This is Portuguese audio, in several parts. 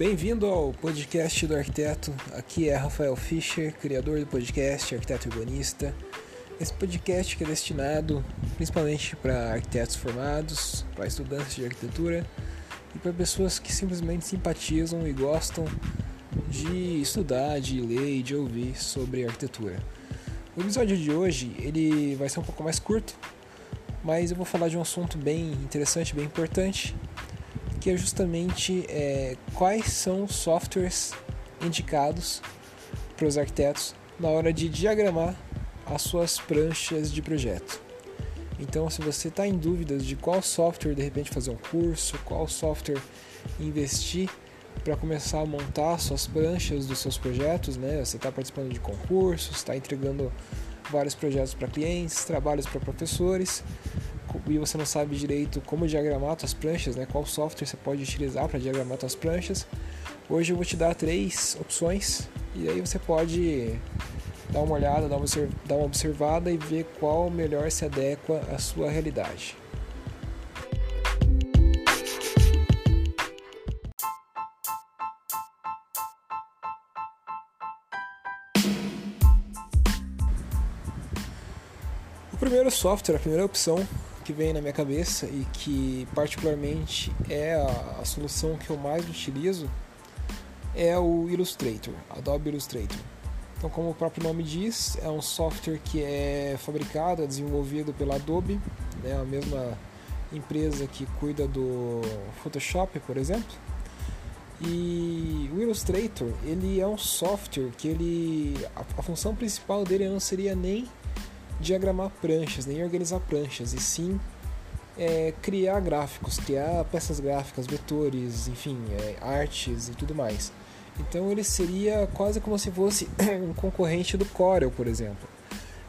Bem-vindo ao podcast do arquiteto. Aqui é Rafael Fischer, criador do podcast Arquiteto Urbanista. Esse podcast que é destinado principalmente para arquitetos formados, para estudantes de arquitetura e para pessoas que simplesmente simpatizam e gostam de estudar, de ler e de ouvir sobre arquitetura. O episódio de hoje ele vai ser um pouco mais curto, mas eu vou falar de um assunto bem interessante, bem importante, que é justamente é, quais são os softwares indicados para os arquitetos na hora de diagramar as suas pranchas de projeto. Então, se você está em dúvidas de qual software de repente fazer um curso, qual software investir para começar a montar suas pranchas dos seus projetos, né? Você está participando de concursos, está entregando vários projetos para clientes, trabalhos para professores e você não sabe direito como diagramar suas pranchas, né? Qual software você pode utilizar para diagramar suas pranchas. Hoje eu vou te dar três opções e aí você pode dar uma olhada, dar uma, observada e ver qual melhor se adequa à sua realidade. O primeiro software, a primeira opção que vem na minha cabeça e que particularmente é a, a solução que eu mais utilizo é o Illustrator, Adobe Illustrator. Então, como o próprio nome diz, é um software que é fabricado, é desenvolvido pela Adobe, né, a mesma empresa que cuida do Photoshop, por exemplo. E o Illustrator, ele é um software que ele a, a função principal dele não seria nem diagramar pranchas, nem organizar pranchas, e sim é, criar gráficos, criar peças gráficas, vetores, enfim, é, artes e tudo mais. Então ele seria quase como se fosse um concorrente do Corel, por exemplo.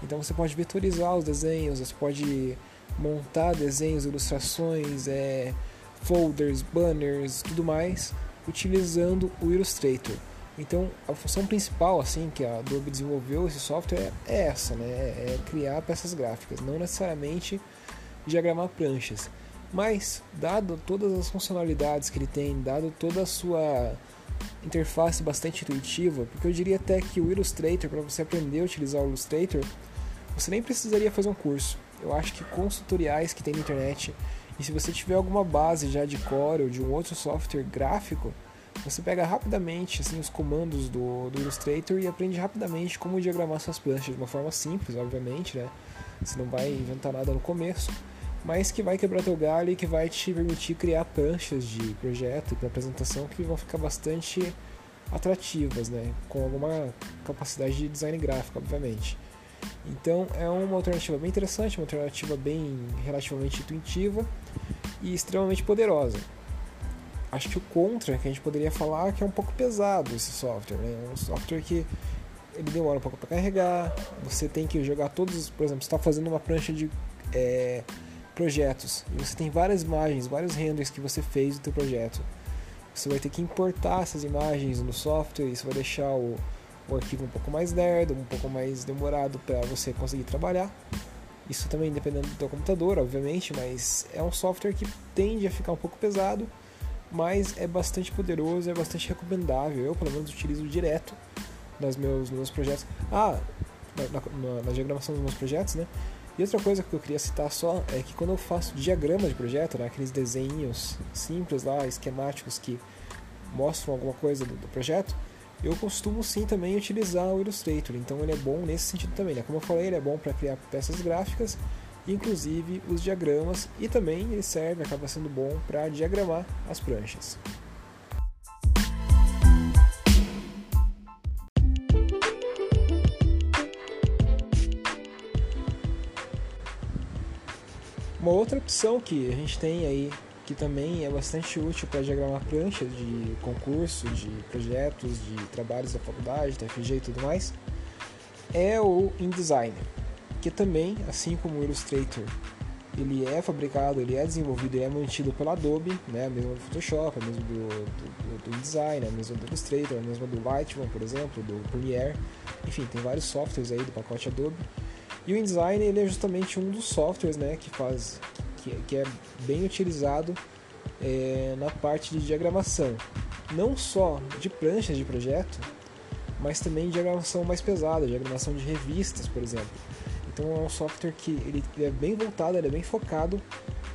Então você pode vetorizar os desenhos, você pode montar desenhos, ilustrações, é, folders, banners, tudo mais, utilizando o Illustrator. Então a função principal assim que a Adobe desenvolveu esse software é essa, né? É criar peças gráficas, não necessariamente diagramar pranchas. Mas dado todas as funcionalidades que ele tem, dado toda a sua interface bastante intuitiva, porque eu diria até que o Illustrator, para você aprender a utilizar o Illustrator, você nem precisaria fazer um curso. Eu acho que com os tutoriais que tem na internet, e se você tiver alguma base já de Core ou de um outro software gráfico, você pega rapidamente assim, os comandos do, do Illustrator e aprende rapidamente como diagramar suas planchas de uma forma simples, obviamente, né? Você não vai inventar nada no começo, mas que vai quebrar teu galho e que vai te permitir criar pranchas de projeto e para apresentação que vão ficar bastante atrativas, né? Com alguma capacidade de design gráfico, obviamente. Então é uma alternativa bem interessante, uma alternativa bem relativamente intuitiva e extremamente poderosa. Acho que o contra que a gente poderia falar que é um pouco pesado esse software, né? É um software que ele demora um pouco para carregar, você tem que jogar todos, por exemplo, está fazendo uma prancha de é, projetos e você tem várias imagens, vários renders que você fez do teu projeto. Você vai ter que importar essas imagens no software, isso vai deixar o, o arquivo um pouco mais lerdo, um pouco mais demorado para você conseguir trabalhar. Isso também dependendo do teu computador, obviamente, mas é um software que tende a ficar um pouco pesado, mas é bastante poderoso, é bastante recomendável. Eu, pelo menos, utilizo direto nos meus, nos meus projetos. Ah, na, na, na diagramação dos meus projetos, né? E outra coisa que eu queria citar só é que quando eu faço diagrama de projeto, né, aqueles desenhos simples lá, esquemáticos que mostram alguma coisa do, do, projeto, eu costumo sim também utilizar o Illustrator. Então ele é bom nesse sentido também. Né? Como eu falei, ele é bom para criar peças gráficas, inclusive os diagramas, e também ele serve, acaba sendo bom para diagramar as pranchas. Uma outra opção que a gente tem aí, que também é bastante útil para diagramar pranchas de concurso, de projetos, de trabalhos da faculdade, da FG e tudo mais, é o InDesign, que também, assim como o Illustrator, ele é fabricado, ele é desenvolvido e é mantido pela Adobe, né, mesmo do Photoshop, a mesmo do, do, do InDesign, a mesmo do Illustrator, a mesmo do Lightroom, por exemplo, do Premiere, enfim, tem vários softwares aí do pacote Adobe e o InDesign ele é justamente um dos softwares né, que faz que, que é bem utilizado é, na parte de diagramação. não só de pranchas de projeto, mas também de diagramação mais pesada, diagramação de revistas, por exemplo. Então é um software que ele é bem voltado, ele é bem focado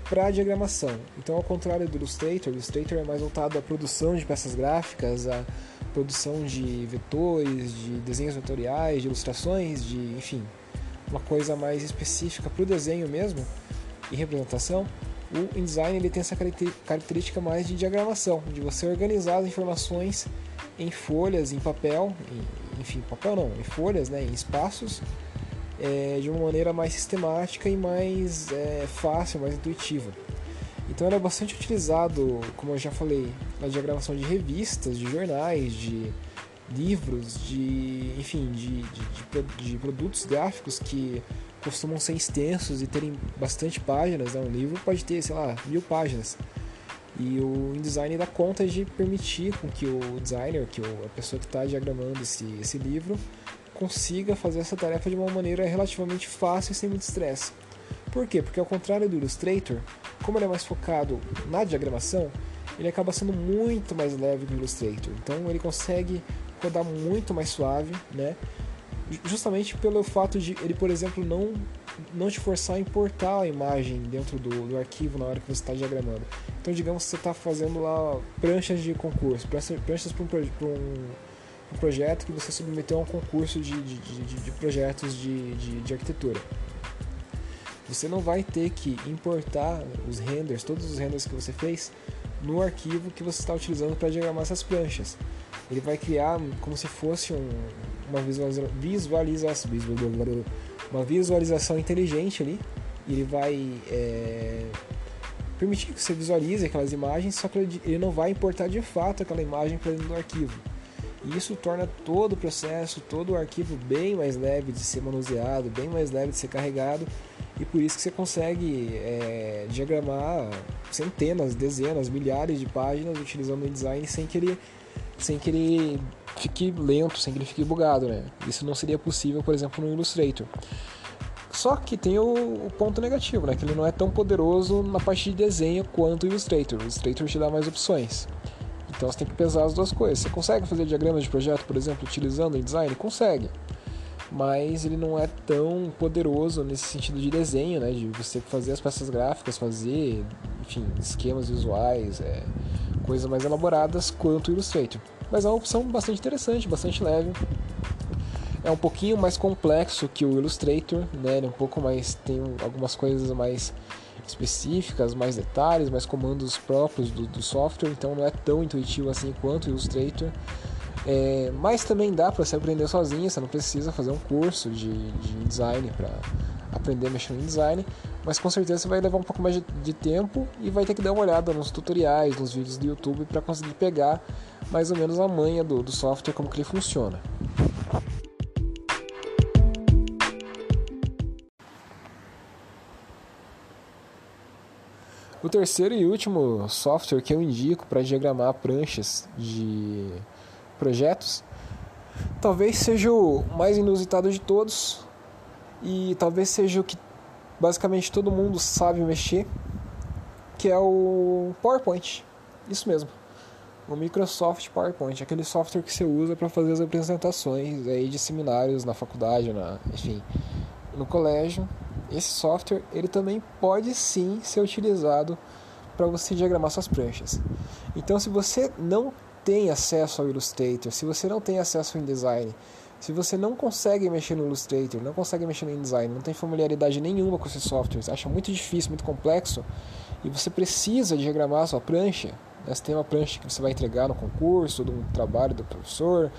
para diagramação. Então, ao contrário do Illustrator, o Illustrator é mais voltado à produção de peças gráficas, à produção de vetores, de desenhos vetoriais, de ilustrações, de enfim, uma coisa mais específica para o desenho mesmo e representação. O InDesign ele tem essa característica mais de diagramação, de você organizar as informações em folhas, em papel, em, enfim, papel não, em folhas, né, em espaços, é, de uma maneira mais sistemática e mais é, fácil, mais intuitiva. Então é bastante utilizado, como eu já falei, na diagramação de revistas, de jornais, de livros, de enfim, de, de, de, de produtos gráficos que costumam ser extensos e terem bastante páginas. Né? Um livro pode ter, sei lá, mil páginas. E o InDesign dá conta de permitir com que o designer, que a pessoa que está diagramando esse, esse livro, consiga fazer essa tarefa de uma maneira relativamente fácil e sem muito estresse. Por quê? Porque ao contrário do Illustrator, como ele é mais focado na diagramação, ele acaba sendo muito mais leve que o Illustrator. Então ele consegue rodar muito mais suave, né? Justamente pelo fato de ele, por exemplo, não não te forçar a importar a imagem dentro do, do arquivo na hora que você está diagramando. Então, digamos que você está fazendo lá pranchas de concurso, pranchas para um, um, um, projeto que você submeteu a um concurso de, de, de, de projetos de, de, de arquitetura. Você não vai ter que importar os renders, todos os renders que você fez, no arquivo que você está utilizando para diagramar essas pranchas. Ele vai criar como se fosse um, uma visualização, visualização, uma visualização inteligente ali. E ele vai é, permitir que você visualize aquelas imagens, só que ele não vai importar de fato aquela imagem para dentro do arquivo. E isso torna todo o processo, todo o arquivo bem mais leve de ser manuseado, bem mais leve de ser carregado. E por isso que você consegue é, diagramar centenas, dezenas, milhares de páginas utilizando o InDesign sem que ele sem que ele fique lento, sem que ele fique bugado, né? Isso não seria possível, por exemplo, no Illustrator. Só que tem o, o, ponto negativo, né? Que ele não é tão poderoso na parte de desenho quanto o Illustrator. O Illustrator te dá mais opções. Então você tem que pesar as duas coisas. Você consegue fazer diagramas de projeto, por exemplo, utilizando o InDesign? Consegue. Mas ele não é tão poderoso nesse sentido de desenho, né? De você fazer as peças gráficas, fazer, enfim, esquemas visuais, é, coisas mais elaboradas quanto o Illustrator. Mas é uma opção bastante interessante, bastante leve. É um pouquinho mais complexo que o Illustrator, né? Ele é um pouco mais tem algumas coisas mais específicas, mais detalhes, mais comandos próprios do, do software, então não é tão intuitivo assim quanto o Illustrator. É, mas também dá para você aprender sozinho, você não precisa fazer um curso de, de design para aprender a mexer no design mas com certeza você vai levar um pouco mais de, tempo e vai ter que dar uma olhada nos tutoriais, nos vídeos do YouTube para conseguir pegar mais ou menos a manha do, do software, como que ele funciona. O terceiro e último software que eu indico para diagramar pranchas de projetos talvez seja o mais inusitado de todos e talvez seja o que basicamente todo mundo sabe mexer, que é o PowerPoint. Isso mesmo. O Microsoft PowerPoint, aquele software que você usa para fazer as apresentações aí de seminários na faculdade, na, enfim, no colégio. Esse software ele também pode sim ser utilizado para você diagramar suas pranchas. Então, se você não tem acesso ao Illustrator, se você não tem acesso ao InDesign, se você não consegue mexer no Illustrator, não consegue mexer no InDesign, não tem familiaridade nenhuma com esse software, acha muito difícil, muito complexo, e você precisa diagramar a sua prancha, né? você tem uma prancha que você vai entregar no concurso, um trabalho do professor,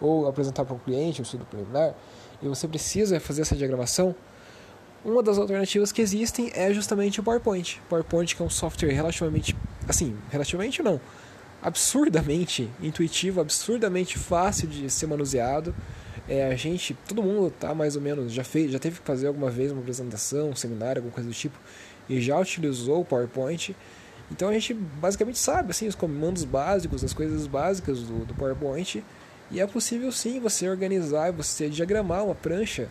ou apresentar para um cliente, um estudo preliminar, e você precisa fazer essa diagramação, uma das alternativas que existem é justamente o PowerPoint. PowerPoint que é um software relativamente, assim, relativamente não, absurdamente intuitivo, absurdamente fácil de ser manuseado, é, a gente, todo mundo tá mais ou menos, já fez, já teve que fazer alguma vez uma apresentação, um seminário, alguma coisa do tipo, e já utilizou o PowerPoint. Então a gente basicamente sabe assim os comandos básicos, as coisas básicas do, do PowerPoint. E é possível sim você organizar, você diagramar uma prancha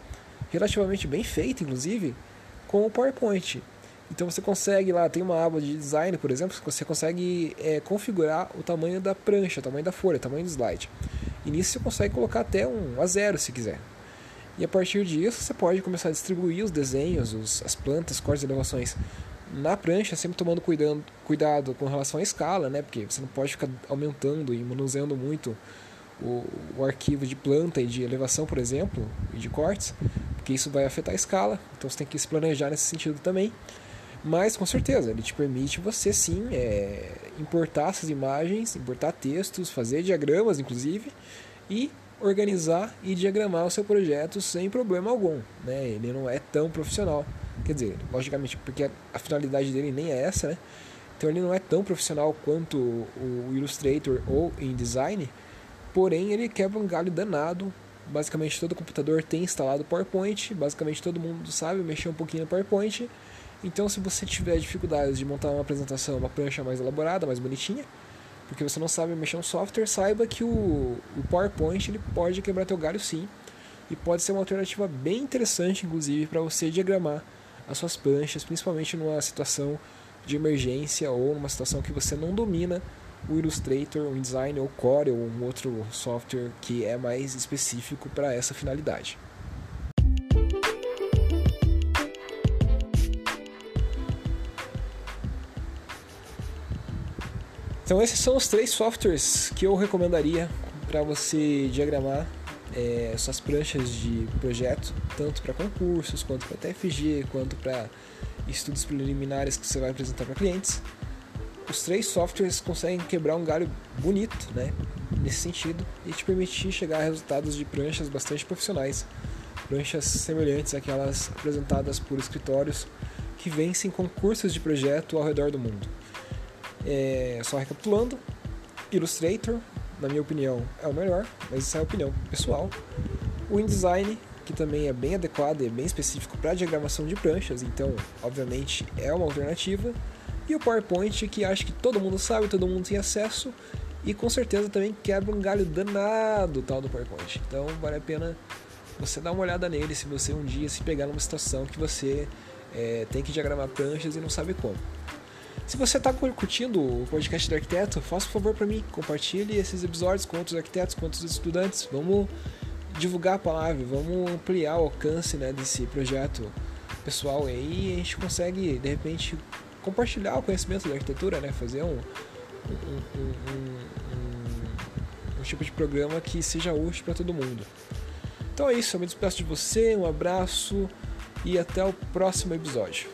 relativamente bem feita, inclusive, com o PowerPoint. Então você consegue lá, tem uma aba de design, por exemplo, você consegue é, configurar o tamanho da prancha, o tamanho da folha, o tamanho do slide. E nisso você consegue colocar até um a zero se quiser. E a partir disso você pode começar a distribuir os desenhos, os, as plantas, cortes e elevações na prancha, sempre tomando cuidado, cuidado com relação à escala, né? Porque você não pode ficar aumentando e manuseando muito o, o arquivo de planta e de elevação, por exemplo, e de cortes, porque isso vai afetar a escala. Então você tem que se planejar nesse sentido também. Mas com certeza, ele te permite você sim é, importar essas imagens, importar textos, fazer diagramas, inclusive, e organizar e diagramar o seu projeto sem problema algum. Né? Ele não é tão profissional. Quer dizer, logicamente, porque a finalidade dele nem é essa, né? Então ele não é tão profissional quanto o Illustrator ou InDesign, porém ele quebra um galho danado. Basicamente todo computador tem instalado PowerPoint, basicamente todo mundo sabe mexer um pouquinho no PowerPoint. Então se você tiver dificuldades de montar uma apresentação, uma prancha mais elaborada, mais bonitinha, porque você não sabe mexer no software, saiba que o, o PowerPoint ele pode quebrar teu galho sim, e pode ser uma alternativa bem interessante, inclusive, para você diagramar as suas pranchas, principalmente numa situação de emergência ou numa situação que você não domina o Illustrator, o InDesign ou Core ou um outro software que é mais específico para essa finalidade. Então esses são os três softwares que eu recomendaria para você diagramar é, suas pranchas de projeto, tanto para concursos, quanto para TFG, quanto para estudos preliminares que você vai apresentar para clientes. Os três softwares conseguem quebrar um galho bonito, né, nesse sentido, e te permitir chegar a resultados de pranchas bastante profissionais, pranchas semelhantes àquelas apresentadas por escritórios que vencem concursos de projeto ao redor do mundo. É, só recapitulando, Illustrator, na minha opinião, é o melhor, mas isso é a opinião pessoal. O InDesign, que também é bem adequado e é bem específico para diagramação de pranchas, então, obviamente, é uma alternativa. E o PowerPoint, que acho que todo mundo sabe, todo mundo tem acesso, e com certeza também quebra um galho danado tal do PowerPoint. Então, vale a pena você dar uma olhada nele se você um dia se pegar numa situação que você é, tem que diagramar pranchas e não sabe como. Se você está curtindo o podcast do arquiteto, faça um favor para mim, compartilhe esses episódios com outros arquitetos, com outros estudantes. Vamos divulgar a palavra, vamos ampliar o alcance né, desse projeto pessoal. E aí a gente consegue, de repente, compartilhar o conhecimento da arquitetura, né? fazer um, um, um, um tipo de programa que seja útil para todo mundo. Então é isso, eu me despeço de você, um abraço e até o próximo episódio.